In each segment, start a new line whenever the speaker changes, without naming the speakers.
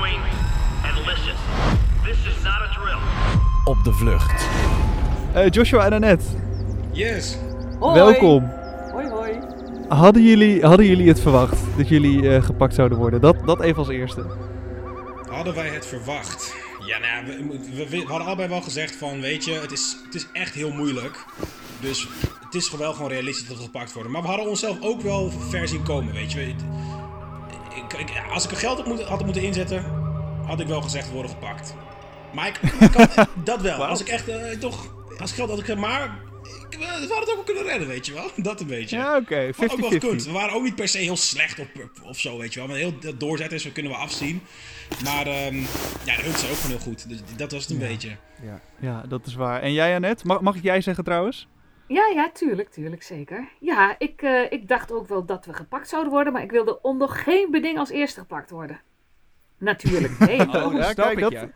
doing and listen. This is not a drill.
Op de vlucht.
Eh, Joshua en Annette,
Yes.
Hoi.
welkom.
Hoi, hoi.
Hadden jullie, hadden jullie het verwacht dat jullie eh, gepakt zouden worden? Dat, dat even als eerste.
Hadden wij het verwacht? Ja, nou ja, we, we- we hadden allebei wel gezegd van, weet je, het is, het is echt heel moeilijk. Dus het is wel gewoon realistisch dat we gepakt worden. Maar we hadden onszelf ook wel ver zien komen, weet je. Ik, ik- als ik er geld op moet, had moeten inzetten, had ik wel gezegd worden gepakt. Maar ik, ik had- dat wel. Als ik echt eh, toch, als geld had ik maar, ik, we hadden het ook wel kunnen redden, weet je wel. Dat een beetje.
Ja, oké.
Had ook wel gekund.
50-50.
We waren ook niet per se heel slecht op, of zo, weet je wel. Maar heel dat doorzetten is, we kunnen we afzien. Maar ehm, ja, de hunts zijn ook gewoon heel goed. Dus dat was het een beetje.
Ja, dat is waar. En jij, Annette? Mag, mag ik jij zeggen trouwens?
Ja, ja, tuurlijk, tuurlijk, zeker. Ja, ik, eh, ik dacht ook wel dat we gepakt zouden worden, maar ik wilde onder geen beding als eerste gepakt worden. Natuurlijk. Nee, je, hebt
Oh, snap
kijk,
ik,
dat-
ja.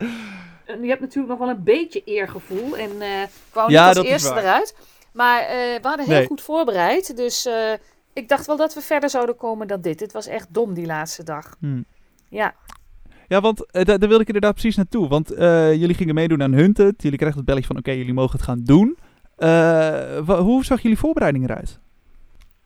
je hebt natuurlijk nog wel een beetje eergevoel en eh kwam
Ja,
niet als eerste eruit. Maar eh, we hadden heel
Nee.
goed voorbereid, dus eh, ik dacht wel dat we verder zouden komen dan dit. Het was echt dom die laatste dag.
Hmm.
Ja,
Ja, want da- daar wilde ik inderdaad precies naartoe. Want eh, jullie gingen meedoen aan Hunted. Jullie kregen het belletje van, oké, jullie mogen het gaan doen. Eh, hoe zag jullie voorbereiding eruit?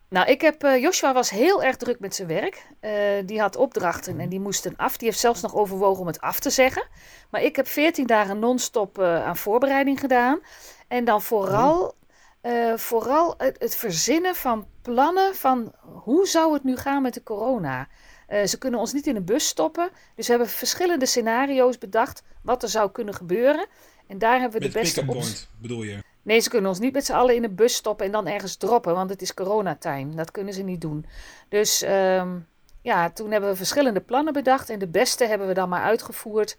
Nou, ik heb, eh, Joshua was heel erg druk met zijn werk. Eh, die had opdrachten en die moesten af. Die heeft zelfs nog overwogen om het af te zeggen. Maar ik heb 14 dagen non-stop eh, aan voorbereiding gedaan. En dan vooral, eh, vooral het, het verzinnen van plannen van hoe zou het nu gaan met de corona. Eh, ze kunnen ons niet in een bus stoppen. Dus we hebben verschillende scenario's bedacht wat er zou kunnen gebeuren. En daar hebben we
Met
de beste
point, bedoel je?
Nee, ze kunnen ons niet met z'n allen in een bus stoppen en dan ergens droppen, want het is coronatime. Dat kunnen ze niet doen. Dus ehm, ja, toen hebben we verschillende plannen bedacht en de beste hebben we dan maar uitgevoerd.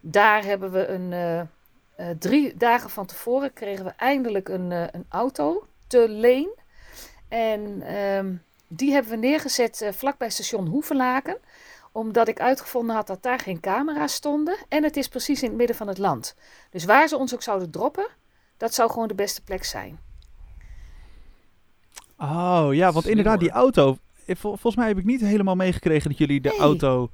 Daar hebben we een eh, eh, drie dagen van tevoren kregen we eindelijk een, eh, een auto te leen. En ehm, die hebben we neergezet vlakbij station Hoevelaken omdat ik uitgevonden had dat daar geen camera's stonden. En het is precies in het midden van het land. Dus waar ze ons ook zouden droppen, dat zou gewoon de beste plek zijn.
Oh, ja, want inderdaad, die auto... eh, vol- volgens mij heb ik niet helemaal meegekregen dat jullie de
Nee.
auto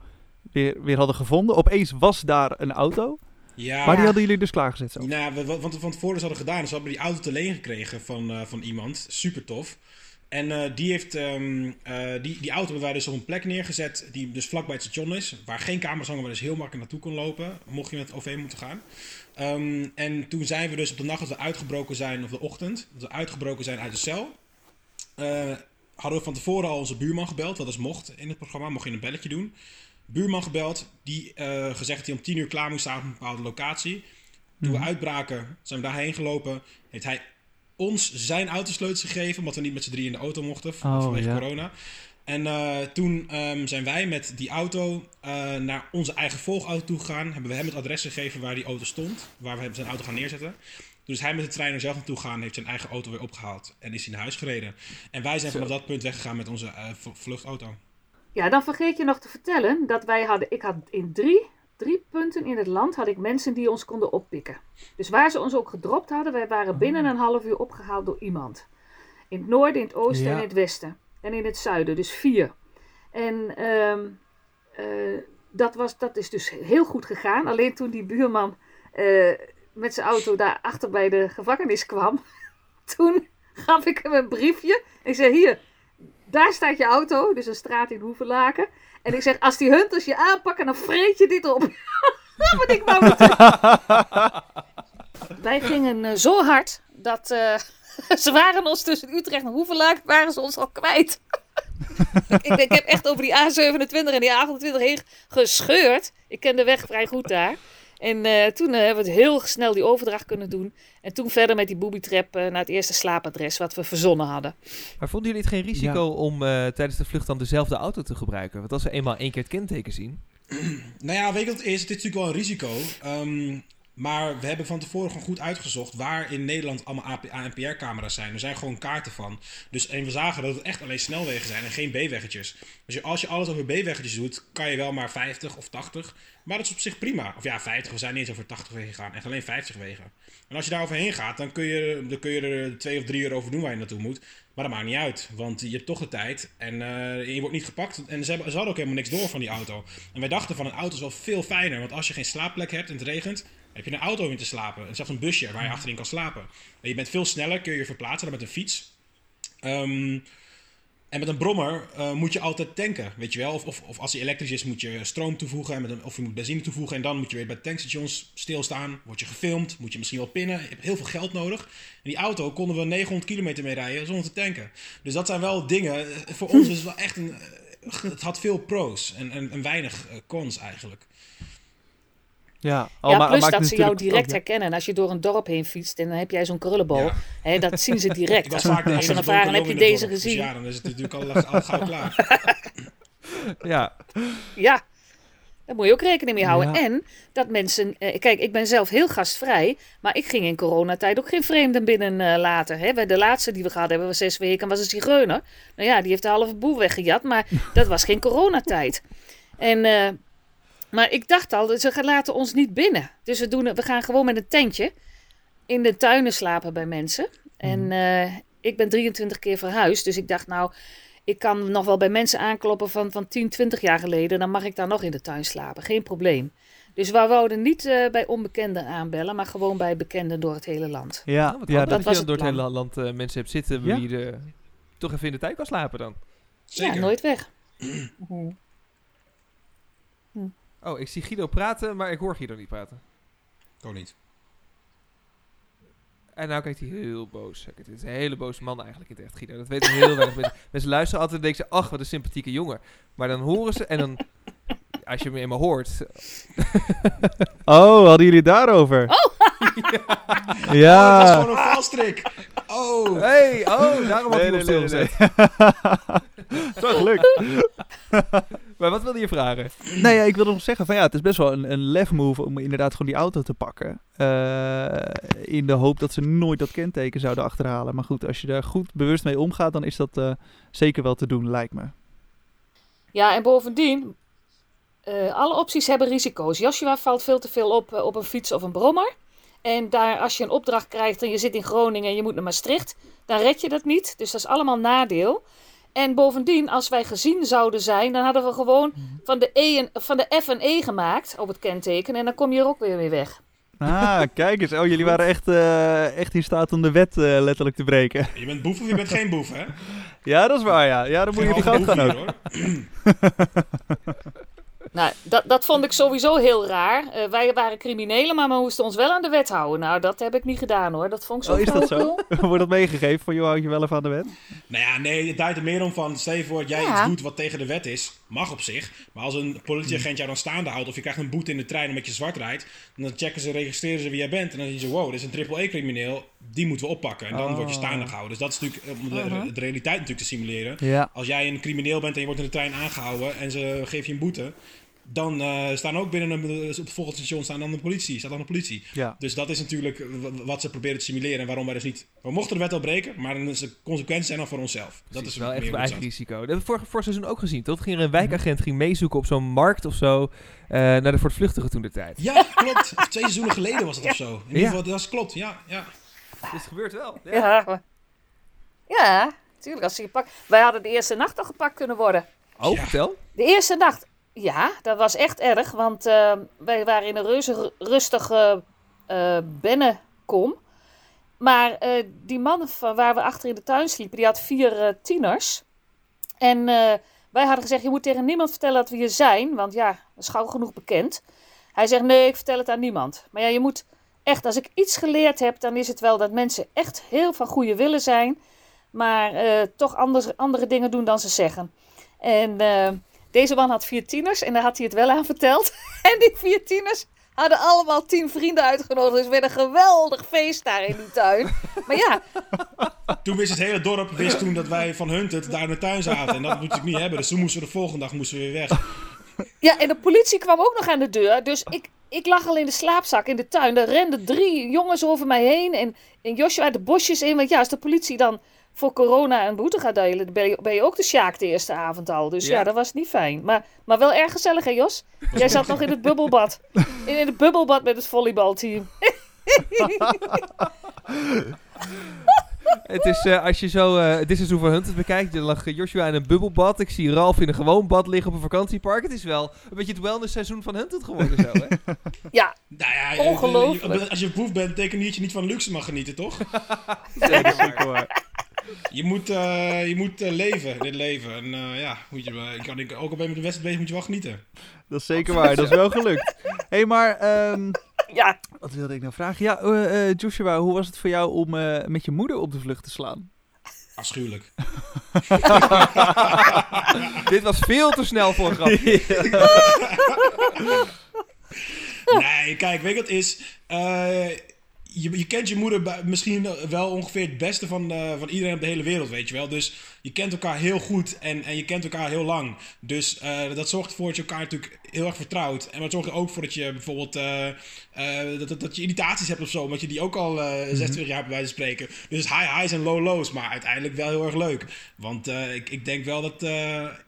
weer, weer hadden gevonden. Opeens was daar een auto.
Ja,
Maar die hadden jullie dus klaargezet zo.
Nou, ja, we- wat we van tevoren dus hadden gedaan, is we hebben die auto te leen gekregen van, eh, van iemand. Super tof. En eh, die, heeft, ehm, eh, die, die auto hebben wij dus op een plek neergezet die dus vlakbij het station is. Waar geen camera's hangen, maar dus heel makkelijk naartoe kon lopen. Mocht je met het OV moeten gaan. Ehm, en toen zijn we dus op de nacht dat we uitgebroken zijn, of de ochtend, dat we uitgebroken zijn uit de cel. eh, hadden we van tevoren al onze buurman gebeld, wat dus mocht in het programma, mocht je een belletje doen. Buurman gebeld, die eh, gezegd dat hij om 10 uur klaar moest staan op een bepaalde locatie. Toen we uitbraken, zijn we daarheen gelopen. Heeft hij ons zijn autosleutels gegeven, omdat we niet met z'n drie in de auto mochten
Oh,
vanwege
ja.
corona. En eh, toen ehm, zijn wij met die auto eh, naar onze eigen volgauto toe gegaan. Hebben we hem het adres gegeven waar die auto stond. Waar we zijn auto gaan neerzetten. Toen is hij met de trein er zelf naartoe gegaan. Heeft zijn eigen auto weer opgehaald. En is hij naar huis gereden. En wij zijn vanaf dat punt weggegaan met onze eh, v- vluchtauto.
Ja, dan vergeet je nog te vertellen dat wij hadden, ik had in drie, drie punten in het land had ik mensen die ons konden oppikken. Dus waar ze ons ook gedropt hadden, wij waren binnen een half uur opgehaald door iemand. In het noorden, in het oosten
Ja.
en in het westen. En in het zuiden, dus vier. En ehm, eh, dat, was, dat is dus heel goed gegaan. Alleen toen die buurman eh, met zijn auto daar achter bij de gevangenis kwam, toen gaf ik hem een briefje. Ik zei, hier, daar staat je auto, dus een straat in Hoevelaken. En ik zeg, als die hunters je aanpakken, dan vreet je dit op. Want ik wou Wij gingen eh, zo hard dat eh, ze waren ons tussen Utrecht en Hoevelaken waren ze ons al kwijt. ik, ik, ik heb echt over die A27 en die A28 heen gescheurd. Ik ken de weg vrij goed daar. En eh, toen eh, hebben we het heel snel die overdracht kunnen doen. En toen verder met die booby-trap eh, naar het eerste slaapadres wat we verzonnen hadden.
Maar vonden jullie het geen risico om eh, tijdens de vlucht dan dezelfde auto te gebruiken? Want als we eenmaal één keer het kenteken zien...
Nou ja, weet je wat het is? Het is natuurlijk wel een risico. Ehm, maar we hebben van tevoren gewoon goed uitgezocht waar in Nederland allemaal ANPR-camera's zijn. Er zijn gewoon kaarten van. Dus en we zagen dat het echt alleen snelwegen zijn en geen B-weggetjes. Dus als je alles over B-weggetjes doet, kan je wel maar 50 of 80. Maar dat is op zich prima. Of ja, 50. We zijn niet eens over 80 wegen gegaan. Echt alleen 50 wegen. En als je daar overheen gaat, dan kun je, dan kun je er twee of drie uur over doen waar je naartoe moet. Maar dat maakt niet uit, want je hebt toch de tijd en eh, je wordt niet gepakt. En ze, hebben, ze hadden ook helemaal niks door van die auto. En wij dachten van een auto is wel veel fijner, want als je geen slaapplek hebt en het regent, heb je een auto in te slapen. En zelfs een busje waar je achterin kan slapen. En je bent veel sneller, kun je je verplaatsen dan met een fiets. Ehm, en met een brommer eh, moet je altijd tanken, weet je wel. Of, of, of als hij elektrisch is, moet je stroom toevoegen. En met een, of je moet benzine toevoegen. En dan moet je weer bij tankstations stilstaan. Word je gefilmd, moet je misschien wel pinnen. Je hebt heel veel geld nodig. En die auto konden we 900 kilometer mee rijden zonder te tanken. Dus dat zijn wel dingen. eh, Voor ons is het wel echt een... eh, Het had veel pro's en, en, en weinig cons eigenlijk.
Ja,
ja,
ma-
plus dat ze jou direct
ook, ja.
herkennen. En als je door een dorp heen fietst en dan heb jij zo'n krullenbol.
Ja.
Hè, dat zien ze direct.
Ik was
Als,
vaak de
als ze dan vragen, heb je deze
dorp. Dus
gezien?
ja, dan is het natuurlijk al, al gauw klaar.
Ja,
Ja, daar moet je ook rekening mee houden.
Ja.
En dat mensen... eh, kijk, ik ben zelf heel gastvrij. Maar ik ging in coronatijd ook geen vreemden binnen eh, laten. Hè. Bij De laatste die we gehad hebben, was zes weken, was een zigeuner. Nou ja, die heeft de halve boel weggejat. Maar dat was geen coronatijd. En... eh, maar ik dacht al, ze gaan- laten ons niet binnen. Dus we, doen, we gaan gewoon met een tentje in de tuinen slapen bij mensen. En eh, ik ben 23 keer verhuisd. Dus ik dacht, nou, ik kan nog wel bij mensen aankloppen van, van 10, 20 jaar geleden. Dan mag ik daar nog in de tuin slapen. Geen probleem. Dus we wouden niet eh, bij onbekenden aanbellen, maar gewoon bij bekenden door het hele land.
Ja,
Nou,
dat,
was
dat, je door het hele land eh, mensen hebt zitten
Ja.
wie je toch even in de tuin kan slapen dan.
Zeker.
Ja, nooit weg.
Oh, ik zie Guido praten, maar ik hoor Guido niet praten.
Ik ook niet.
En nou kijkt hij heel boos. Het is een hele boze man eigenlijk in het echt, Guido. Dat weten heel weinig mensen. Mensen luisteren altijd en denken ze, ach, wat een sympathieke jongen. Maar dan horen ze en dan, als je hem eenmaal hoort...
Oh, hadden jullie het daarover?
Oh.
Oh,
ja.
dat was gewoon een valstrik. Oh.
Hey, oh, daarom had hij
Nee,
op
nee, nee,
stilgezet.
Zo gelukt.
Maar wat wilde je vragen?
Nee, ja, ik wilde nog zeggen van ja, het is best wel een, een lef move om inderdaad gewoon die auto te pakken. Eh, in de hoop dat ze nooit dat kenteken zouden achterhalen. Maar goed, als je daar goed bewust mee omgaat, dan is dat eh, zeker wel te doen, lijkt me.
Ja, en bovendien, eh, alle opties hebben risico's. Joshua valt veel te veel op op een fiets of een brommer. En daar, als je een opdracht krijgt en je zit in Groningen en je moet naar Maastricht, dan red je dat niet. Dus dat is allemaal nadeel. En bovendien, als wij gezien zouden zijn, dan hadden we gewoon van de, e en, van de F en E gemaakt op het kenteken. En dan kom je er ook weer mee weg.
Ah, kijk eens. Oh, jullie waren echt, eh, echt in staat om de wet eh, letterlijk te breken.
Je bent boef of je bent geen boef, hè?
Ja, dat is waar, ja. Ja, dan moet je die goud gaan ook.
hier, hoor.
Nou, dat, dat vond ik sowieso heel raar. Eh, wij waren criminelen, maar we moesten ons wel aan de wet houden. Nou, dat heb ik niet gedaan hoor. Dat vond ik zo
Oh, is dat zo? Wordt dat meegegeven van, joh, houd je wel even aan de wet?
Nou ja, nee, het draait er meer om van, stel je voor dat jij
Ja.
iets doet wat tegen de wet is, mag op zich. Maar als een politieagent jou dan staande houdt of je krijgt een boete in de trein omdat je zwart rijdt, dan checken ze, registreren ze wie jij bent en dan zien ze, wow, dit is een triple-E-crimineel, die moeten we oppakken. En dan
Oh.
word je staande gehouden. Dus dat is natuurlijk, eh, om de,
Uh-huh.
de realiteit natuurlijk te simuleren.
Ja.
Als jij een crimineel bent en je wordt in de trein aangehouden en ze geven je een boete, dan eh, staan ook binnen een, op het volgende station staan dan de politie, staat dan de politie.
Ja.
Dus dat is natuurlijk eh, wat ze proberen te simuleren en waarom wij dus niet... We mochten de wet wel breken, maar dan is de consequenties zijn dan voor onszelf. Dat
Dat
is
wel echt
het
eigen risico. Dat hebben we vorig, vorig seizoen ook gezien. Tot ging er een wijkagent ging meezoeken op zo'n markt of zo. eh, naar de voortvluchtigen toen de tijd.
Ja, klopt. Of twee seizoenen geleden was het of zo. In ieder geval, dat is klopt. Ja, ja.
Dus het gebeurt wel. Ja.
Ja, tuurlijk. Als ze gepakt... Wij hadden de eerste nacht al gepakt kunnen worden.
Oh,
Ja.
vertel.
De eerste nacht, ja, dat was echt erg. Want eh, wij waren in een reuze ru- rustige eh Bennekom. Maar eh, die man van waar we achter in de tuin sliepen, die had vier tieners. En wij hadden gezegd, je moet tegen niemand vertellen dat we hier zijn. Want ja, dat is gauw genoeg bekend. Hij zegt, nee, ik vertel het aan niemand. Maar ja, je moet echt, als ik iets geleerd heb, dan is het wel dat mensen echt heel van goede willen zijn. Maar toch anders, andere dingen doen dan ze zeggen. En deze man had vier tieners en daar had hij het wel aan verteld. En die vier tieners hadden allemaal tien vrienden uitgenodigd. Dus werd een geweldig feest daar in die tuin. Maar ja,
Toen wist het hele dorp wist toen dat wij van Hunted daar in de tuin zaten. En dat moet ik niet hebben. Dus toen moesten we de volgende dag moesten we weer weg.
ja, en de politie kwam ook nog aan de deur. Dus ik, ik lag al in de slaapzak in de tuin. Er renden drie jongens over mij heen. En, en Joshua de bosjes in. Want ja, als de politie dan voor corona een boete gaat delen... ben je, ben je ook de sjaak de eerste avond al. Dus ja,
Ja.
dat was niet fijn. Maar, maar wel erg gezellig, hè Jos? Jij zat nog in het bubbelbad. In, in het bubbelbad met het volleybalteam.
Het is, eh, als je zo eh, dit seizoen van Hunters bekijkt, dan lag Joshua in een bubbelbad. Ik zie Ralf in een gewoon bad liggen op een vakantiepark. Het is wel een beetje het wellness seizoen van Hunted geworden zo, hè?
Ja,
Nou ja,
Ongelooflijk.
je- als je boef bent, niet dat je niet van luxe mag genieten, toch?
Zeker, zeker waar.
Je moet, eh, je moet eh, leven, dit leven. En eh, ja, moet je, ik kan, ik, ook al ben je met de wedstrijd bezig, moet je wel genieten.
Dat is zeker waar. Dat is wel gelukt. Hé, hey, maar ehm,
ja.
wat wilde ik nou vragen? Ja, eh, eh, Joshua, hoe was het voor jou om eh, met je moeder op de vlucht te slaan?
Afschuwelijk.
Dit was veel te snel voor een grapje.
Nee, kijk, weet je wat het is? Je, je kent je moeder misschien wel ongeveer het beste van, eh, van iedereen op de hele wereld, weet je wel. Dus je kent elkaar heel goed en, en je kent elkaar heel lang. Dus eh, dat zorgt ervoor dat je elkaar natuurlijk heel erg vertrouwt. En dat zorgt er ook voor dat je bijvoorbeeld eh, dat, dat, dat je irritaties hebt of zo. Omdat je die ook al eh 26 jaar hebt bij wijze van spreken. Dus high highs en low lows. Maar uiteindelijk wel heel erg leuk. Want ik, ik denk wel dat...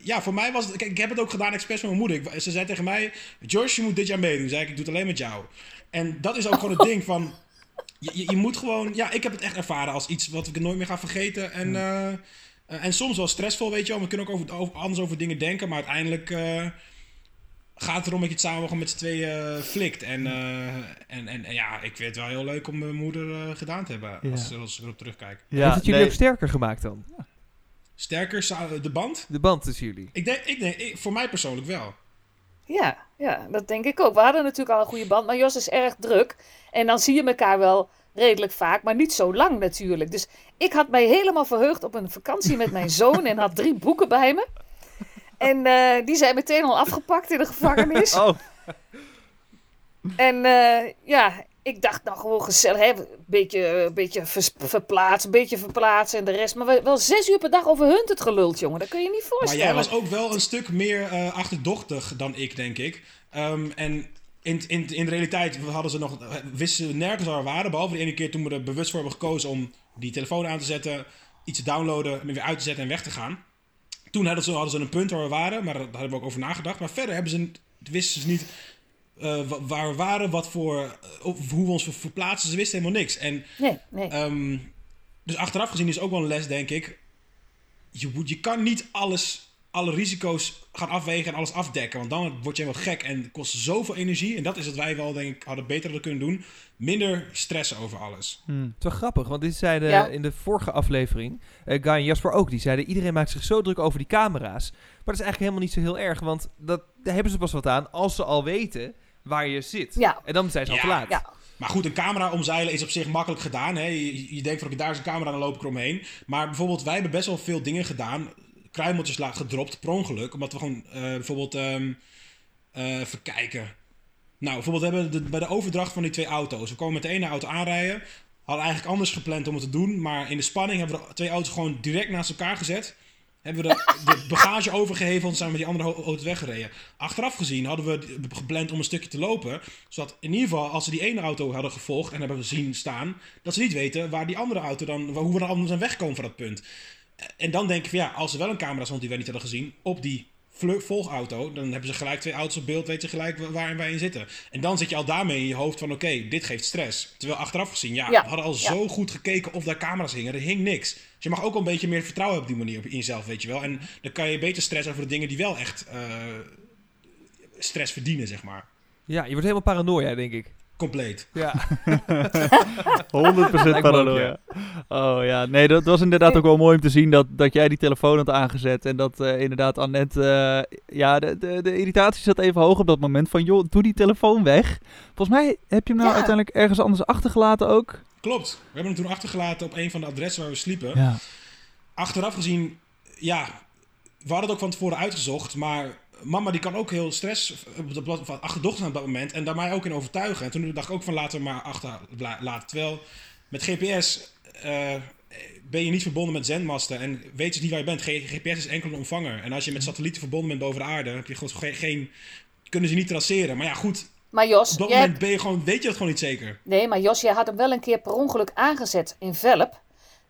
ja, voor mij was het... Kijk, ik heb het ook gedaan expres met mijn moeder. Ik, ze zei tegen mij... Josh, je moet dit jaar meedoen. Zei ik, ik doe het alleen met jou. En dat is ook gewoon het ding van... Je, je, je moet gewoon... Ja, ik heb het echt ervaren als iets wat ik nooit meer ga vergeten. En, eh, eh, en soms wel stressvol, weet je wel. We kunnen ook over, over, anders over dingen denken. Maar uiteindelijk eh, gaat het erom dat je het samen gewoon met z'n tweeën eh, flikt. En, eh, en, en, en ja, ik vind het wel heel leuk om mijn moeder eh, gedaan te hebben.
Ja.
Als, als ik erop terugkijk.
Heeft het jullie ook sterker gemaakt dan?
Sterker, de band?
De band tussen jullie.
Ik denk, ik denk ik- voor mij persoonlijk wel.
Ja, ja, dat denk ik ook. We hadden natuurlijk al een goede band, maar Jos is erg druk. En dan zie je elkaar wel redelijk vaak, maar niet zo lang natuurlijk. Dus ik had mij helemaal verheugd op een vakantie met mijn zoon en had drie boeken bij me. En eh, die zijn meteen al afgepakt in de gevangenis.
Oh,
En eh, ja, ik dacht nou gewoon gezellig, hè, een beetje, een beetje vers- een beetje verplaatsen en de rest. Maar we- wel zes uur per dag over hunt het geluld, jongen. Dat kun je niet
Maar
voorstellen.
jij was ook wel een stuk meer eh, achterdochtig dan ik, denk ik. Ehm, en in, in, in de realiteit hadden ze nog, wisten ze nergens waar we waren. Behalve de ene keer toen we er bewust voor hebben gekozen om die telefoon aan te zetten, iets te downloaden, weer uit te zetten en weg te gaan. Toen hadden ze, hadden ze een punt waar we waren, maar daar hebben we ook over nagedacht. Maar verder hebben ze, wisten ze niet eh, wa- waar we waren, wat voor, eh, of hoe we ons ver- verplaatsen. Ze wisten helemaal niks. En
Nee, nee.
Ehm, dus achteraf gezien is ook wel een les, denk ik. Je, moet- je kan niet alles, alle risico's gaan afwegen en alles afdekken. Want dan word je helemaal gek en het kost zoveel energie. En dat is wat wij wel, denk ik, hadden beter hadden kunnen doen. Minder stressen over alles.
Het is wel grappig, want dit zeiden
Ja.
in de vorige aflevering, eh, Guy en Jasper ook, die zeiden iedereen maakt zich zo druk over die camera's. Maar dat is eigenlijk helemaal niet zo heel erg, want dat, daar hebben ze pas wat aan als ze al weten waar je zit.
Ja.
En dan zijn ze al
Ja.
te laat.
Ja.
Maar goed, een camera omzeilen is op zich makkelijk gedaan. Hè? Je, je denkt van, oké, daar is een camera, dan loop ik eromheen. Maar bijvoorbeeld, wij hebben best wel veel dingen gedaan. Kruimeltjes gedropt, per ongeluk. Omdat we gewoon, eh, bijvoorbeeld, ehm eh, even kijken. Nou, bijvoorbeeld, we hebben de, bij de overdracht van die twee auto's. We komen met de ene auto aanrijden. Hadden eigenlijk anders gepland om het te doen. Maar in de spanning hebben we de twee auto's gewoon direct naast elkaar gezet. Hebben we de, bagage overgeheveld en zijn we met die andere au- auto weggereden. Achteraf gezien hadden we gepland om een stukje te lopen. Zodat in ieder geval, als ze die ene auto hadden gevolgd en hebben zien staan, dat ze niet weten waar die andere auto dan, hoe we dan allemaal zijn weggekomen van dat punt. En dan denk ik van ja, als er wel een camera stond die wij niet hadden gezien, op die volgauto, dan hebben ze gelijk twee auto's op beeld, weten ze gelijk wa- waar wij in zitten. En dan zit je al daarmee in je hoofd van oké, dit geeft stress. Terwijl achteraf gezien, ja,
Ja,
we hadden al
ja.
zo goed gekeken of daar camera's hingen, er hing niks. Dus je mag ook wel een beetje meer vertrouwen hebben op die manier in jezelf, weet je wel. En dan kan je beter stress over de dingen die wel echt eh, stress verdienen, zeg maar.
Ja, je wordt helemaal paranoia, denk ik.
Compleet.
Ja.
100%
Lijkt me ook,
paranoia. Oh ja, nee, dat was inderdaad ook wel mooi om te zien dat, dat jij die telefoon had aangezet. En dat eh, inderdaad Annette, eh, ja, de, de, de irritatie zat even hoog op dat moment. Van joh, doe die telefoon weg. Volgens mij heb je hem nou
Ja.
uiteindelijk ergens anders achtergelaten ook.
Klopt. We hebben hem toen achtergelaten op een van de adressen waar we sliepen.
Ja.
Achteraf gezien, ja, we hadden het ook van tevoren uitgezocht, maar mama die kan ook heel stress blad- van zijn op dat moment en daar mij ook in overtuigen. En toen dacht ik ook van laten we maar achter laten. Terwijl met GPS eh, ben je niet verbonden met zendmasten en weet je niet waar je bent. GPS is enkel een ontvanger. En als je met satellieten verbonden bent boven de aarde, heb je gewoon geen, kunnen ze niet traceren. Maar ja, goed,
Maar Jos,
op dat moment
hebt-
ben je gewoon, weet je dat gewoon niet zeker.
nee, maar Jos, jij had hem wel een keer per ongeluk aangezet in Velp.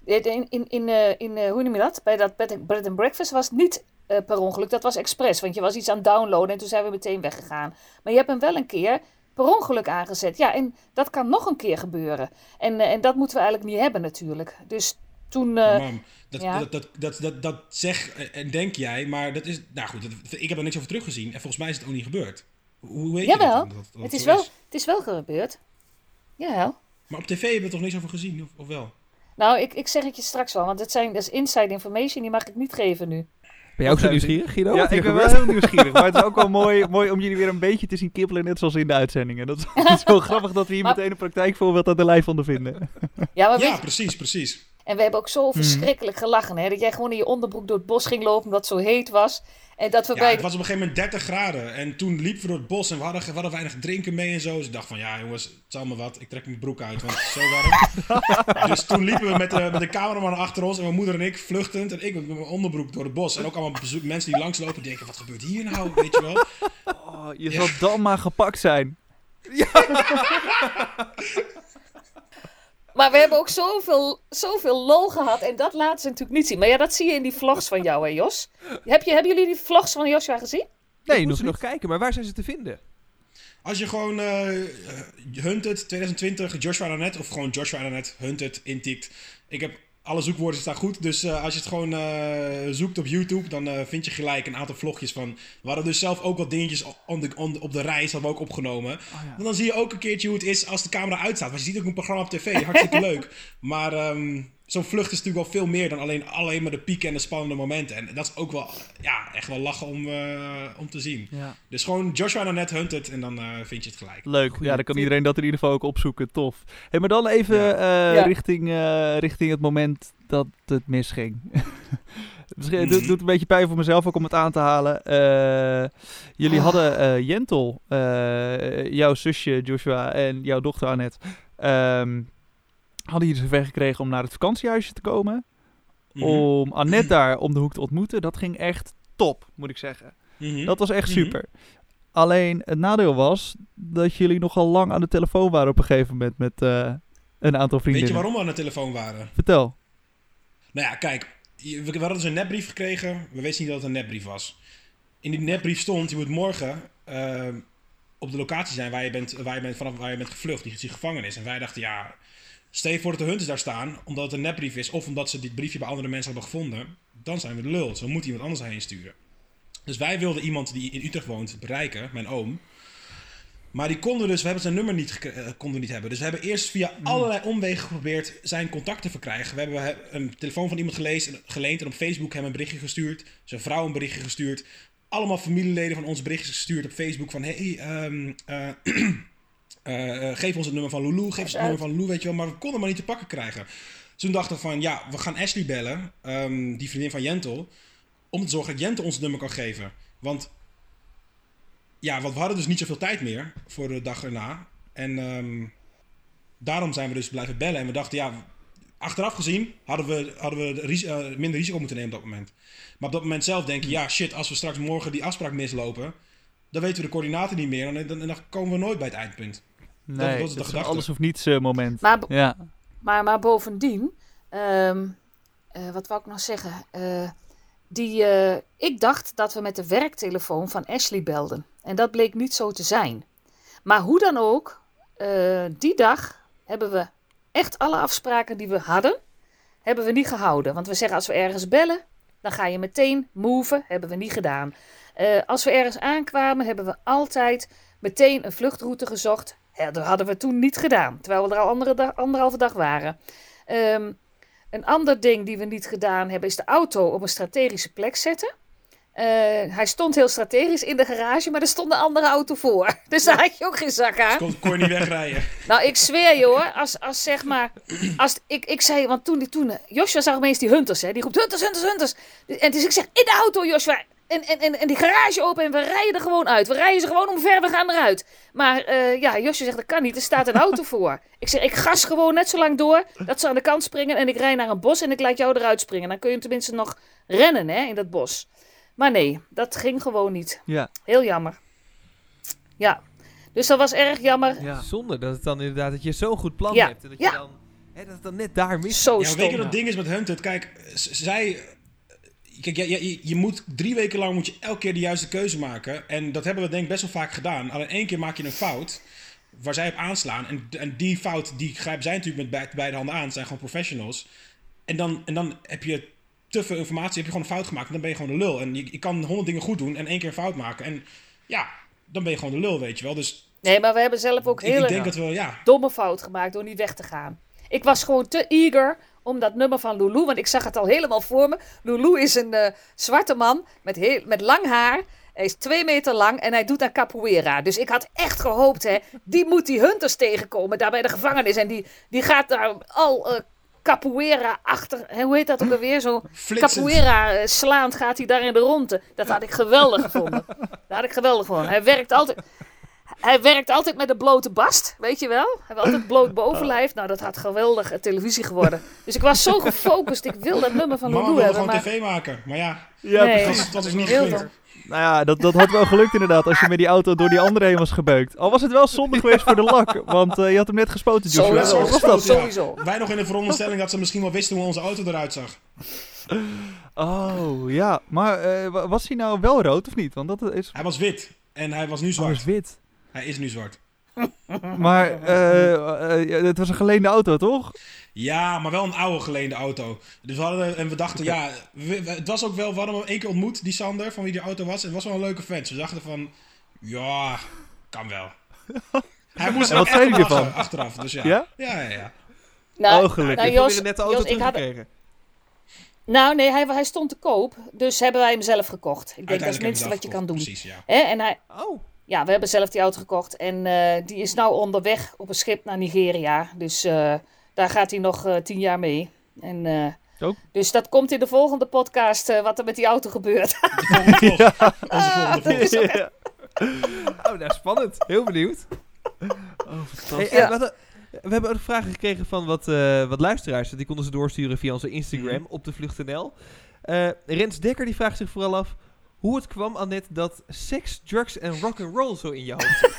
In, in, in, eh, in eh, hoe noem je dat? Bij dat bed, bed and breakfast was het niet eh, per ongeluk, dat was expres. Want je was iets aan het downloaden en toen zijn we meteen weggegaan. Maar je hebt hem wel een keer per ongeluk aangezet. Ja, en dat kan nog een keer gebeuren. En, eh, en dat moeten we eigenlijk niet hebben natuurlijk. Dus Toen, eh,
Mam, dat,
ja.
dat, dat, dat, dat, dat zeg en denk jij, maar dat is... Nou goed, dat, ik heb er niks over teruggezien. En volgens mij is het ook niet gebeurd. Hoe weet je dat, dat, dat
het, is wel, het is wel gebeurd. Jawel.
Maar op tv hebben we er toch niks over gezien, of, of wel?
Nou, ik, ik zeg het je straks wel, want dat, zijn, dat is inside information, die mag ik niet geven nu.
Ben jij ook zo nieuwsgierig, Guido?
Ja, ik ben wel heel nieuwsgierig. Maar het is ook wel mooi, mooi om jullie weer een beetje te zien kippelen, net zoals in de uitzendingen. Dat is, het is wel grappig dat we hier
Maar-
meteen een praktijkvoorbeeld aan de lijf ondervinden.
Ja, maar
Ja,
je-
precies, precies.
En we hebben ook zo
Mhm.
verschrikkelijk gelachen, hè. Dat jij gewoon in je onderbroek door het bos ging lopen, omdat het zo heet was. En dat we
Ja,
bij...
het was op een gegeven moment 30 graden. En toen liepen we door het bos en we hadden, we hadden weinig drinken mee en zo. Dus ik dacht van, ja jongens, het zal me wat. Ik trek mijn broek uit, want het is zo warm. dus toen liepen we met de, met de cameraman achter ons en mijn moeder en ik vluchtend. En ik met mijn onderbroek door het bos. En ook allemaal bezoek, mensen die langslopen denken, wat gebeurt hier nou? Weet je wel?
Oh, je zal dan maar gepakt zijn.
Maar we hebben ook zoveel, zoveel lol gehad. En dat laten ze natuurlijk niet zien. Maar ja, dat zie je in die vlogs van jou, hè Jos? Heb je, hebben jullie die vlogs van Joshua gezien?
Nee,
nog
nog,
niet.
nog kijken, maar waar zijn ze te vinden?
Als je gewoon eh Hunted 2020, Joshua Arnett, of gewoon Joshua Arnett, Hunted intikt. Ik heb alle zoekwoorden staan goed. Dus eh, als je het gewoon eh, zoekt op YouTube, dan eh, vind je gelijk een aantal vlogjes van. We hadden dus zelf ook wat dingetjes on de, on- op de reis hadden we ook opgenomen. En dan zie je ook een keertje hoe het is als de camera uitstaat. Want je ziet ook een programma op tv, hartstikke leuk. Maar ehm, zo'n vlucht is natuurlijk wel veel meer dan alleen, alleen maar de pieken en de spannende momenten. En dat is ook wel, ja, echt wel lachen om, eh, om te zien.
Ja.
Dus gewoon Joshua Arnett Hunted en dan eh, vind je het gelijk.
Leuk.
Goeie
ja, dan kan iedereen dat in ieder geval ook opzoeken. Tof. Hey, maar dan even
Ja.
eh,
Ja.
richting, eh, richting het moment dat het misging. Misschien het
Mhm.
doet, doet een beetje pijn voor mezelf ook om het aan te halen. Eh, jullie
Ah.
hadden eh, Jentel, eh, jouw zusje Joshua en jouw dochter Annette, ehm, hadden jullie zover gekregen om naar het vakantiehuisje te komen.
Mhm.
Om Annette daar om de hoek te ontmoeten. Dat ging echt top, moet ik zeggen.
Mhm.
Dat was echt
Mhm.
super. Alleen het nadeel was dat jullie nogal lang aan de telefoon waren op een gegeven moment met eh, een aantal vrienden.
Weet je waarom we aan de telefoon waren?
Vertel.
Nou ja, kijk. we hadden dus een nepbrief gekregen. We wisten niet dat het een nepbrief was. In die nepbrief stond, je moet morgen eh, op de locatie zijn waar je bent, waar je bent, vanaf waar je bent gevlucht, die, die gevangenis. En wij dachten, ja, stel je voor dat de hunters daar staan, omdat het een nepbrief is, of omdat ze dit briefje bij andere mensen hebben gevonden, dan zijn we de lul. We moeten iemand anders heen sturen. Dus wij wilden iemand die in Utrecht woont bereiken, mijn oom. Maar die konden dus, we hebben zijn nummer niet, eh, konden niet hebben. Dus we hebben eerst via allerlei omwegen geprobeerd zijn contact te verkrijgen. We hebben he- een telefoon van iemand gelezen, geleend en op Facebook hem een berichtje gestuurd. Zijn vrouw een berichtje gestuurd. Allemaal familieleden van ons berichtjes gestuurd op Facebook van... Hey, eh, eh, geef ons het nummer van Lulu, geef ons het nummer van Lulu, weet je wel. Maar we konden maar niet te pakken krijgen. Toen dachten we van, ja, we gaan Ashley bellen, ehm, die vriendin van Jentel... om te zorgen dat Jentel ons het nummer kan geven. Want ja, want we hadden dus niet zoveel tijd meer voor de dag erna. En ehm, daarom zijn we dus blijven bellen. En we dachten, ja, achteraf gezien hadden we, hadden we eh, minder risico moeten nemen op dat moment. Maar op dat moment zelf denk je, ja, shit, als we straks morgen die afspraak mislopen, dan weten we de coördinaten niet meer. En dan komen we nooit bij het eindpunt.
Nee,
dat de
het alles of niets eh, moment.
Maar,
Ja.
maar, maar bovendien, ehm, eh, wat wou ik nog zeggen? Eh, die, eh, ik dacht dat we met de werktelefoon van Ashley belden. En dat bleek niet zo te zijn. Maar hoe dan ook, eh, die dag hebben we echt alle afspraken die we hadden, hebben we niet gehouden. Want we zeggen als we ergens bellen, dan ga je meteen moven. Hebben we niet gedaan. Eh, als we ergens aankwamen, hebben we altijd meteen een vluchtroute gezocht. Ja, dat hadden we toen niet gedaan, terwijl we er al andere dag, anderhalve dag waren. Ehm, een ander ding die we niet gedaan hebben, is de auto op een strategische plek zetten. Eh, hij stond heel strategisch in de garage, maar er stond een andere auto voor. Dus daar had je ook geen zak aan.
Kon, kon je niet wegrijden.
Nou, ik zweer je hoor, als, als zeg maar, als ik, ik zei, want toen, die- toen eh, Joshua zag opeens die hunters, hè, die roept hunters, hunters, hunters. En dus ik zeg, in de auto Joshua, en, en, en, en die garage open en we rijden er gewoon uit. We rijden ze gewoon omver, we gaan eruit. Maar eh, ja, Joshua zegt, dat kan niet, er staat een auto voor. Ik zeg, ik gas gewoon net zo lang door, dat ze aan de kant springen en ik rij naar een bos en ik laat jou eruit springen. Dan kun je tenminste nog rennen hè, in dat bos. Maar nee, dat ging gewoon niet.
Ja.
Heel jammer. Ja, dus dat was erg jammer.
ja.
Zonde dat het dan inderdaad dat je zo'n goed plan
Ja,
hebt. En dat,
ja.
je dan, hè, dat het dan net daar mis
Zo
Ja, weet je wat het ding is met Hunted? Kijk, zij... Kijk, je, je, je moet drie weken lang moet je elke keer de juiste keuze maken. En dat hebben we denk ik best wel vaak gedaan. Alleen één keer maak je een fout waar zij op aanslaan. En, en die fout, die grijpen zij natuurlijk met be- beide handen aan. Zijn gewoon professionals. En dan, en dan heb je te veel informatie, heb je gewoon een fout gemaakt. En dan ben je gewoon de lul. En je, je kan honderd dingen goed doen en één keer een fout maken. En ja, dan ben je gewoon de lul, weet je wel. Dus
Nee, maar we hebben zelf ook
dat we, ja...
domme fout gemaakt door niet weg te gaan. Ik was gewoon te eager om dat nummer van Lulu, want ik zag het al helemaal voor me. Lulu is een eh, zwarte man met, heel, met lang haar. Hij is twee meter lang en hij doet aan capoeira. Dus ik had echt gehoopt, hè, die moet die hunters tegenkomen daar bij de gevangenis. En die, die gaat daar al eh, capoeira achter, hoe heet dat ook alweer? Zo
Flitsend.
capoeira eh, slaand gaat hij daar in de ronde. Dat had ik geweldig gevonden. Dat had ik geweldig gevonden. Hij werkt altijd... Hij werkt altijd met een blote bast, weet je wel? Hij heeft altijd bloot bovenlijf. Nou, dat had geweldig televisie geworden. Dus ik was zo gefocust. Ik wil dat nummer van Lulu
wilde
hebben.
gewoon
Maar...
tv maken. Maar ja,
Ja,
Nee.
dat was, dat was niet gelukt.
Nou ja, dat, dat had wel gelukt inderdaad als je met die auto door die andere heen was gebeukt. Al was het wel zonde geweest voor de lak, want eh, je had hem net gespoten, Joshua.
Sowieso.
Was dat?
Ja.
Sowieso.
Wij nog in de veronderstelling dat ze misschien wel wisten hoe onze auto eruit zag.
Oh, ja. Maar eh, wa- was hij nou wel rood of niet? Want dat is...
Hij was wit en hij was nu zwart.
is wit.
Hij is nu zwart.
Maar eh, eh, het was een geleende auto, toch?
Ja, maar wel een oude geleende auto. Dus we hadden, en we dachten, ja, we- we- het was ook wel, we hadden hem één keer ontmoet, die Sander, van wie die auto was. En het was wel een leuke vent. Dus we dachten van, ja, kan wel. Hij moest er
wat zei
echt
hij ervan?
achteraf. Dus ja.
Ja?
Ja, ja, ja.
Nou,
Oh, gelukkig.
nou,
Ik heb
Jos,
weer een nette auto
Jos, ik had,
teruggekregen.
nou nee, hij, hij stond te koop. Dus hebben wij hem zelf gekocht. Ik denk dat is het minste wat je kan doen.
Precies, ja.
Hè? En hij,
Oh,
ja, we hebben zelf die auto gekocht. En eh, die is nou onderweg op een schip naar Nigeria. Dus eh, daar gaat hij nog eh, tien jaar mee. En, eh,
Ook?
Dus dat komt in de volgende podcast, eh, wat er met die auto gebeurt.
De volgende vlog. Onze volgende vlog.
Ja.
oh nou, spannend. Heel benieuwd.
Oh,
Hey, wat, we hebben ook vragen gekregen van wat, eh, wat luisteraars. Die konden ze doorsturen via onze Instagram
Mhm.
op de vlucht.nl. Eh Rens Dekker die vraagt zich vooral af hoe het kwam, Annette, dat seks, drugs en rock'n'roll zo in je hoofd zit.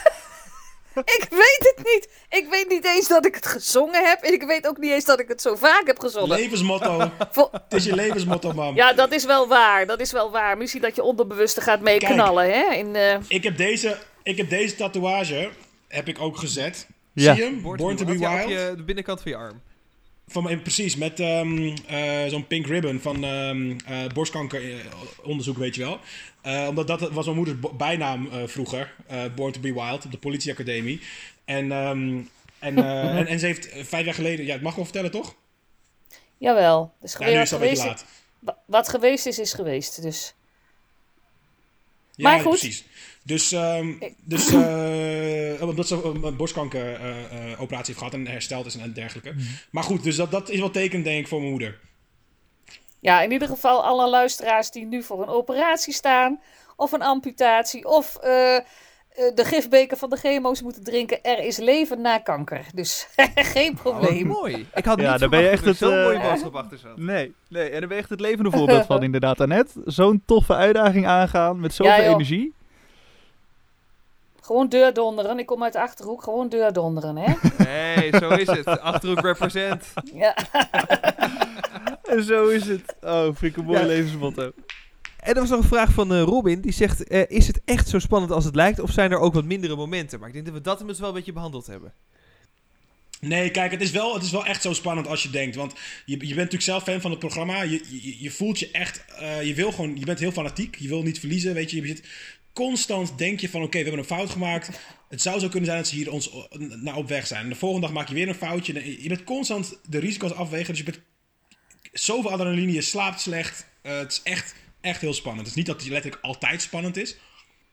ik weet het niet. Ik weet niet eens dat ik het gezongen heb. En ik weet ook niet eens dat ik het zo vaak heb gezongen.
Levensmotto.
Vol-
Het is je levensmotto, man.
Ja, dat is wel waar. Dat is wel waar. Misschien dat je onderbewuste gaat mee
Kijk.
knallen. Hè? In, eh,
Ik, heb deze, ik heb deze tatoeage, heb ik ook gezet.
Ja.
Zie je hem? Born, to be
op
wild.
je, de binnenkant van je arm.
Van, precies, met ehm, eh, zo'n pink ribbon van ehm eh borstkankeronderzoek, weet je wel. Eh, omdat dat was mijn moeders bijnaam eh, vroeger, eh, Born to be Wild, op de politieacademie. En, ehm, en, eh, en, en ze heeft eh, vijf jaar geleden, ja, het mag wel vertellen toch?
jawel. Dus
Ja, nu
wat,
is het
geweest,
laat.
wa- wat geweest is, is geweest. Dus.
Ja,
Maar goed.
precies. Dus, ehm, dus eh, omdat ze een borstkankeroperatie heeft gehad en hersteld is en dergelijke.
Mhm.
Maar goed, dus dat, dat is wel teken, denk ik, voor mijn moeder.
Ja, in ieder geval alle luisteraars die nu voor een operatie staan. Of een amputatie. Of eh, eh, de gifbeker van de chemo's moeten drinken. Er is leven na kanker. Dus geen
Oh, wat
probleem.
mooi. Ik had
Ja,
niet
daar ben je echt het,
zo'n
eh,
mooie boodschap achter zat.
Nee, nee, en daar ben je echt het levende voorbeeld van inderdaad, Annette. Zo'n toffe uitdaging aangaan met zoveel
Ja,
energie.
Gewoon deurdonderen. Ik kom uit de Achterhoek. Gewoon deurdonderen, hè?
Nee, zo is het. Achterhoek represent.
ja.
En zo is het. Oh, vind ik een mooi
Ja.
levensmotto.
En er was nog een vraag van eh, Robin. Die zegt, eh, is het echt zo spannend als het lijkt? Of zijn er ook wat mindere momenten? Maar ik denk dat we dat inmiddels wel een beetje behandeld hebben.
Nee, kijk, het is, wel, het is wel echt zo spannend als je denkt. Want je, je bent natuurlijk zelf fan van het programma. Je, je, je voelt je echt. eh, je, wil gewoon, je bent heel fanatiek. Je wil niet verliezen. Weet je, je zit constant denk je van: oké, we hebben een fout gemaakt. Het zou zo kunnen zijn dat ze hier ons naar op weg zijn. En de volgende dag maak je weer een foutje. Je bent constant de risico's afwegen. Dus je bent zoveel adrenaline. Je slaapt slecht. Eh, het is echt, echt heel spannend. Het is niet dat het letterlijk altijd spannend is.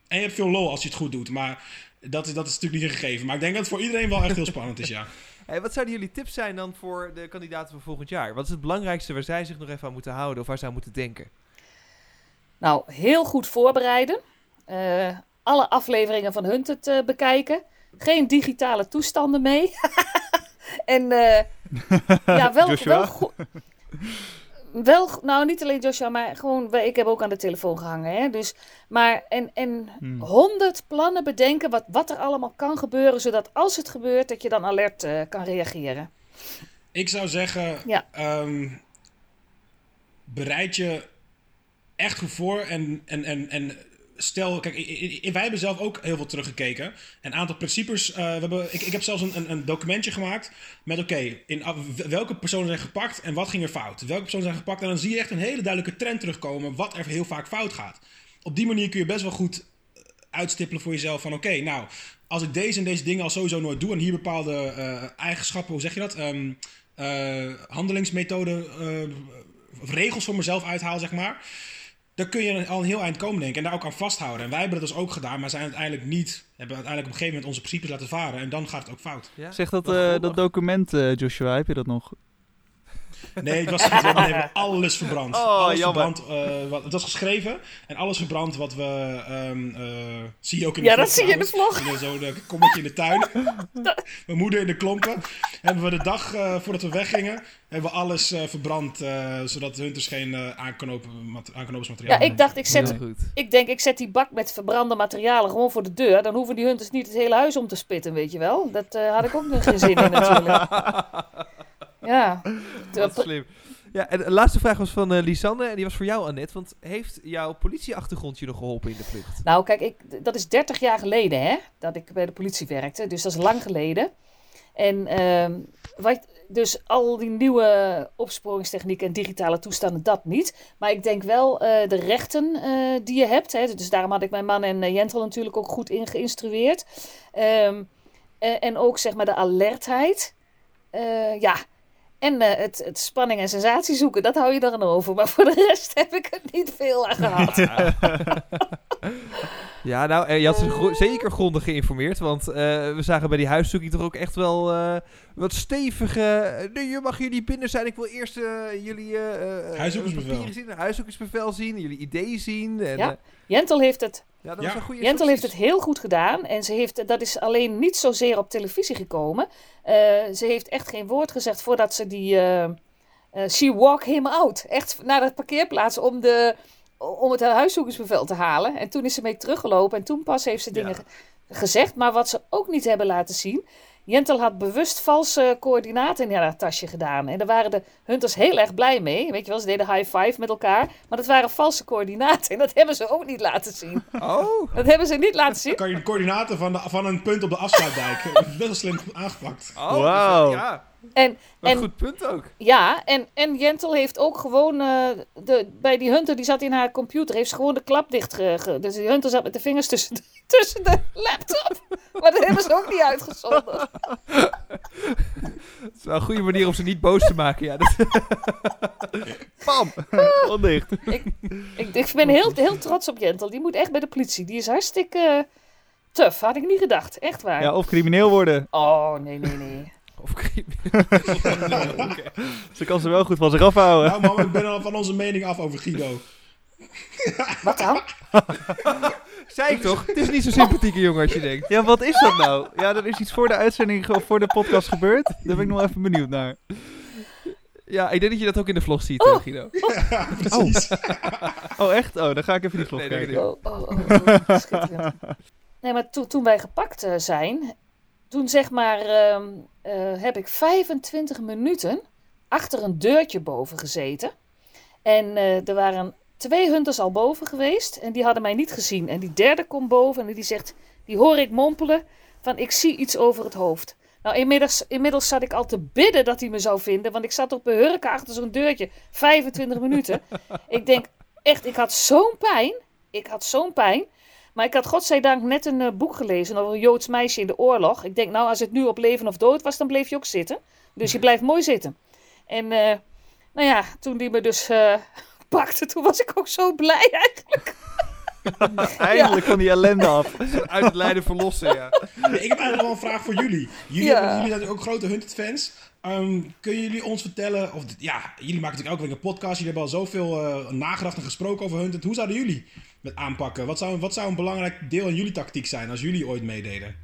En je hebt veel lol als je het goed doet. Maar dat is, dat is natuurlijk niet een gegeven. Maar ik denk dat het voor iedereen wel echt heel spannend is, ja.
Hey, wat zouden jullie tips zijn dan voor de kandidaten van volgend jaar? Wat is het belangrijkste waar zij zich nog even aan moeten houden of waar zij aan moeten denken?
Nou, heel goed voorbereiden. Eh, alle afleveringen van Hunted eh bekijken. Geen digitale toestanden mee. en eh, ja, wel,
Joshua?
wel goed. Wel, nou niet alleen Joshua, maar gewoon, ik heb ook aan de telefoon gehangen. Hè? Dus, maar en, en
Hmm.
honderd plannen bedenken wat, wat er allemaal kan gebeuren, zodat als het gebeurt, dat je dan alert kan reageren.
Ik zou zeggen,
Ja.
ehm, bereid je echt goed voor en, en, en, en stel, kijk, wij hebben zelf ook heel veel teruggekeken. Een aantal principes. eh, we hebben, ik, ik heb zelfs een, een, documentje gemaakt met, oké, in a- w- welke personen zijn gepakt en wat ging er fout? Welke personen zijn gepakt? En dan zie je echt een hele duidelijke trend terugkomen wat er heel vaak fout gaat. Op die manier kun je best wel goed eh, uitstippelen voor jezelf van, oké, nou, als ik deze en deze dingen al sowieso nooit doe en hier bepaalde eh, eigenschappen, hoe zeg je dat? Ehm eh, handelingsmethoden, regels voor mezelf uithaal, zeg maar. Dan kun je al een heel eind komen, denk ik. En daar ook aan vasthouden. En wij hebben dat dus ook gedaan, maar zijn uiteindelijk niet. Hebben uiteindelijk op een gegeven moment onze principes laten varen. En dan gaat het ook fout.
Ja?
Zeg dat,
Wat
eh, dat document, eh, Joshua, heb je dat nog?
Nee, het was we hebben alles verbrand.
Oh,
alles
jammer.
verbrand. eh, wat, het was geschreven en alles verbrand wat we. ehm, eh, zie je ook in de
Ja,
vlog
dat zie je in de vlog.
Zo'n kommetje in de tuin. Mijn moeder in de klompen. Hebben we de dag eh, voordat we weggingen, hebben we alles eh, verbrand. eh, zodat de hunters geen eh aanknopingsmateriaal
Ja, ik dacht, ik, zet,
goed.
ik denk, ik zet die bak met verbrande materialen gewoon voor de deur. Dan hoeven die hunters niet het hele huis om te spitten, weet je wel. Dat eh, had ik ook nog geen zin in natuurlijk. Ja.
Wat slim. Ja, en de laatste vraag was van eh, Lisanne en die was voor jou, Annette. Want heeft jouw politieachtergrond je nog geholpen in de vlucht?
Nou, kijk, ik, dat is 30 jaar geleden hè, dat ik bij de politie werkte. Dus dat is lang geleden. En ehm, wat, dus al die nieuwe opsporingstechnieken en digitale toestanden, dat niet. Maar ik denk wel eh, de rechten eh, die je hebt. Hè, dus daarom had ik mijn man en Jentel natuurlijk ook goed in geïnstrueerd. Ehm, eh, en ook zeg maar de alertheid. Ja. En eh, het, het spanning en sensatie zoeken, dat hou je dan over. Maar voor de rest heb ik het niet veel aan gehad.
Ja, nou, eh, je had ze gro- zeker grondig geïnformeerd. Want eh, we zagen bij die huiszoeking toch ook echt wel eh, wat stevige... nee, je mag hier niet binnen zijn. Ik wil eerst eh, jullie... eh, eh,
Huiszoekersbevel.
zien, een huiszoekersbevel zien. Jullie ideeën zien. En,
Ja. Jentel heeft het
ja, dat
Ja.
was een goede
Jentel heeft het heel goed gedaan. En ze heeft, dat is alleen niet zozeer op televisie gekomen. Eh, ze heeft echt geen woord gezegd voordat ze die. eh, eh, she walk him out. Echt naar de parkeerplaats om, de, om het huiszoekersbevel te halen. En toen is ze mee teruggelopen. En toen pas heeft ze dingen
Ja.
gezegd. Maar wat ze ook niet hebben laten zien. Jentel had bewust valse coördinaten in haar tasje gedaan. En daar waren de hunters heel erg blij mee. Weet je wel, ze deden high five met elkaar. Maar dat waren valse coördinaten. En dat hebben ze ook niet laten zien.
Oh,
Dat hebben ze niet laten zien.
Kan je de coördinaten van, de, van een punt op de afsluitdijk. Best wel slim aangepakt.
oh
Wauw.
Ja,
En, en
goed punt ook.
ja, en, en Jentel heeft ook gewoon, eh, de, bij die hunter die zat in haar computer, heeft ze gewoon de klap dicht ge, Dus die hunter zat met de vingers tussen, de- tussen de laptop. Maar dat hebben ze ook niet uitgezonden.
Het is wel een goede manier om ze niet boos te maken. Ja, dat,
Bam! Gewoon dicht.
Ik, ik ben heel, heel trots op Jentel. Die moet echt bij de politie. Die is hartstikke tough. Had ik niet gedacht. Echt waar.
Ja, of crimineel worden.
Oh, nee, nee, nee.
Of
Ze kan ze wel goed van zich afhouden.
Nou man, ik ben al van onze mening af over Guido.
Wat dan?
Zei ik toch? Het is niet zo'n sympathieke jongen als je denkt.
Ja, wat is dat nou? Ja, er is iets voor de uitzending of voor de podcast gebeurd. Daar ben ik nog even benieuwd naar.
Ja, ik denk dat je dat ook in de vlog ziet, eh, Guido.
Ja, precies.
Oh, echt? Oh, dan ga ik even die vlog
Nee,
kijken.
Oh, oh, oh, oh. Nee, maar toen, toen wij gepakt eh, zijn, toen zeg maar ehm, eh, heb ik 25 minuten achter een deurtje boven gezeten. En eh, er waren twee hunters al boven geweest en die hadden mij niet gezien. En die derde komt boven en die zegt, die hoor ik mompelen van ik zie iets over het hoofd. Nou, inmiddels, inmiddels zat ik al te bidden dat hij me zou vinden, want ik zat op een hurken achter zo'n deurtje, 25 minuten. Ik denk, echt, ik had zo'n pijn. Ik had zo'n pijn. Maar ik had godzijdank net een eh, boek gelezen over een Joods meisje in de oorlog. Ik denk, nou, als het nu op leven of dood was, dan bleef je ook zitten. Dus je blijft mooi zitten. En, eh, nou ja, toen die me dus eh, pakte, toen was ik ook zo blij eigenlijk.
Eindelijk van die ellende af.
Uit het lijden verlossen, ja.
Nee, ik heb eigenlijk wel een vraag voor jullie. Jullie,
Ja.
hebben- jullie zijn ook grote Hunted-fans. Ehm, kunnen jullie ons vertellen, of ja, jullie maken natuurlijk elke week een podcast. Jullie hebben al zoveel eh, nagedacht en gesproken over Hunted. Hoe zouden jullie het aanpakken? Wat zou, wat zou een belangrijk deel in jullie tactiek zijn als jullie ooit meededen?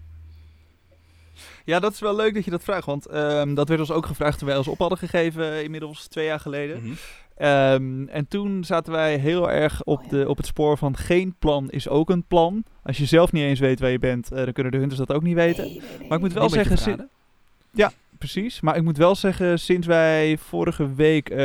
Ja, dat is wel leuk dat je dat vraagt. Want ehm, dat werd ons ook gevraagd toen wij ons op hadden gegeven, eh, inmiddels twee jaar geleden.
Mhm.
Ehm, en toen zaten wij heel erg op,
Oh, ja.
de, op het spoor van geen plan is ook een plan. Als je zelf niet eens weet waar je bent, eh, dan kunnen de hunters dat ook niet weten.
Nee, nee, nee.
Maar ik moet wel zeggen,
verraden.
Precies. Maar ik moet wel zeggen, sinds wij vorige week eh,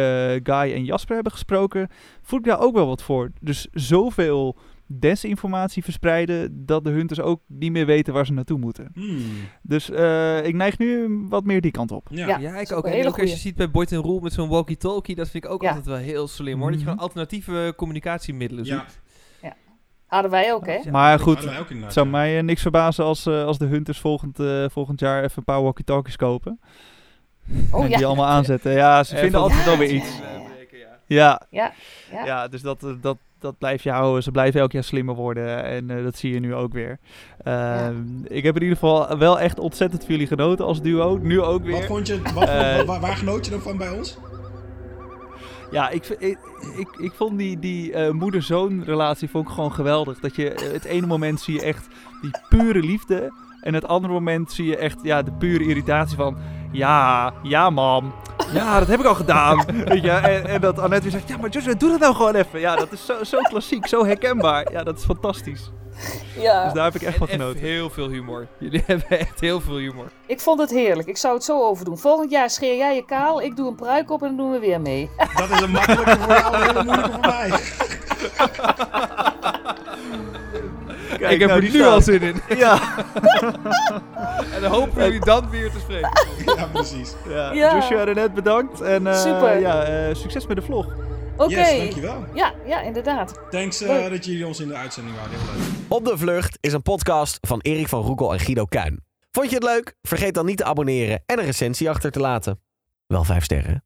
Guy en Jasper hebben gesproken, voel ik daar ook wel wat voor. Dus zoveel desinformatie verspreiden, dat de hunters ook niet meer weten waar ze naartoe moeten.
Hmm.
Dus eh, ik neig nu wat meer die kant op.
Ja.
Ja.
Ik
ook
En ook als je ziet bij Boyd Rule met zo'n walkie-talkie, dat vind ik ook
Ja.
altijd wel heel slim hoor. Dat je
Mhm.
gewoon alternatieve communicatiemiddelen
Ja.
zoekt.
Hadden wij ook, hè?
Ja.
Maar goed, het zou mij eh, niks verbazen als, eh, als de hunters volgend, eh, volgend jaar even een paar walkie-talkies kopen.
Oh
en
ja.
die allemaal aanzetten. Ja, ze vinden altijd wel weer iets.
ja,
Ja,
Ja,
dus dat, dat, dat blijf je houden. Ze blijven elk jaar slimmer worden. En dat zie je nu ook weer. Ehm, Ik heb in ieder geval wel echt ontzettend van jullie genoten als duo. Nu ook
Wat
weer.
vond je, wat, waar, waar genoot je dan van bij ons?
Ja, ik, ik, ik, ik vond die, die eh, moeder-zoon relatie vond ik gewoon geweldig. Dat je eh, het ene moment zie je echt die pure liefde. En het andere moment zie je echt ja, de pure irritatie van... Ja, ja mam. Ja, dat heb ik al gedaan. Weet je, en, en dat Annette weer zegt... Ja, maar Joshua, doe dat nou gewoon even. Ja, dat is zo, zo klassiek, zo herkenbaar. Ja, dat is fantastisch.
ja.
Dus daar heb ik echt
En
van
echt
genoten.
heel veel humor. Jullie hebben echt heel veel humor.
Ik vond het heerlijk. Ik zou het zo overdoen. Volgend jaar scheer jij je kaal, ik doe een pruik op en dan doen we weer mee.
Dat is een makkelijke voor jou, een hele moeilijke voor mij.
Kijk,
ik heb
nou,
er nu al zin in.
Ja,
En dan hopen we jullie dan weer te spreken.
Ja, precies.
ja.
Ja.
Joshua en Annette bedankt. En eh,
Super.
Ja, eh, succes met de vlog.
Oké.
Yes, dankjewel.
Ja, ja, inderdaad.
Thanks eh, dat jullie ons in de uitzending waren. Heel leuk.
Op de Vlucht is een podcast van Erik van Roekel en Guido Kuin. Vond je het leuk? Vergeet dan niet te abonneren en een recensie achter te laten. Wel vijf sterren.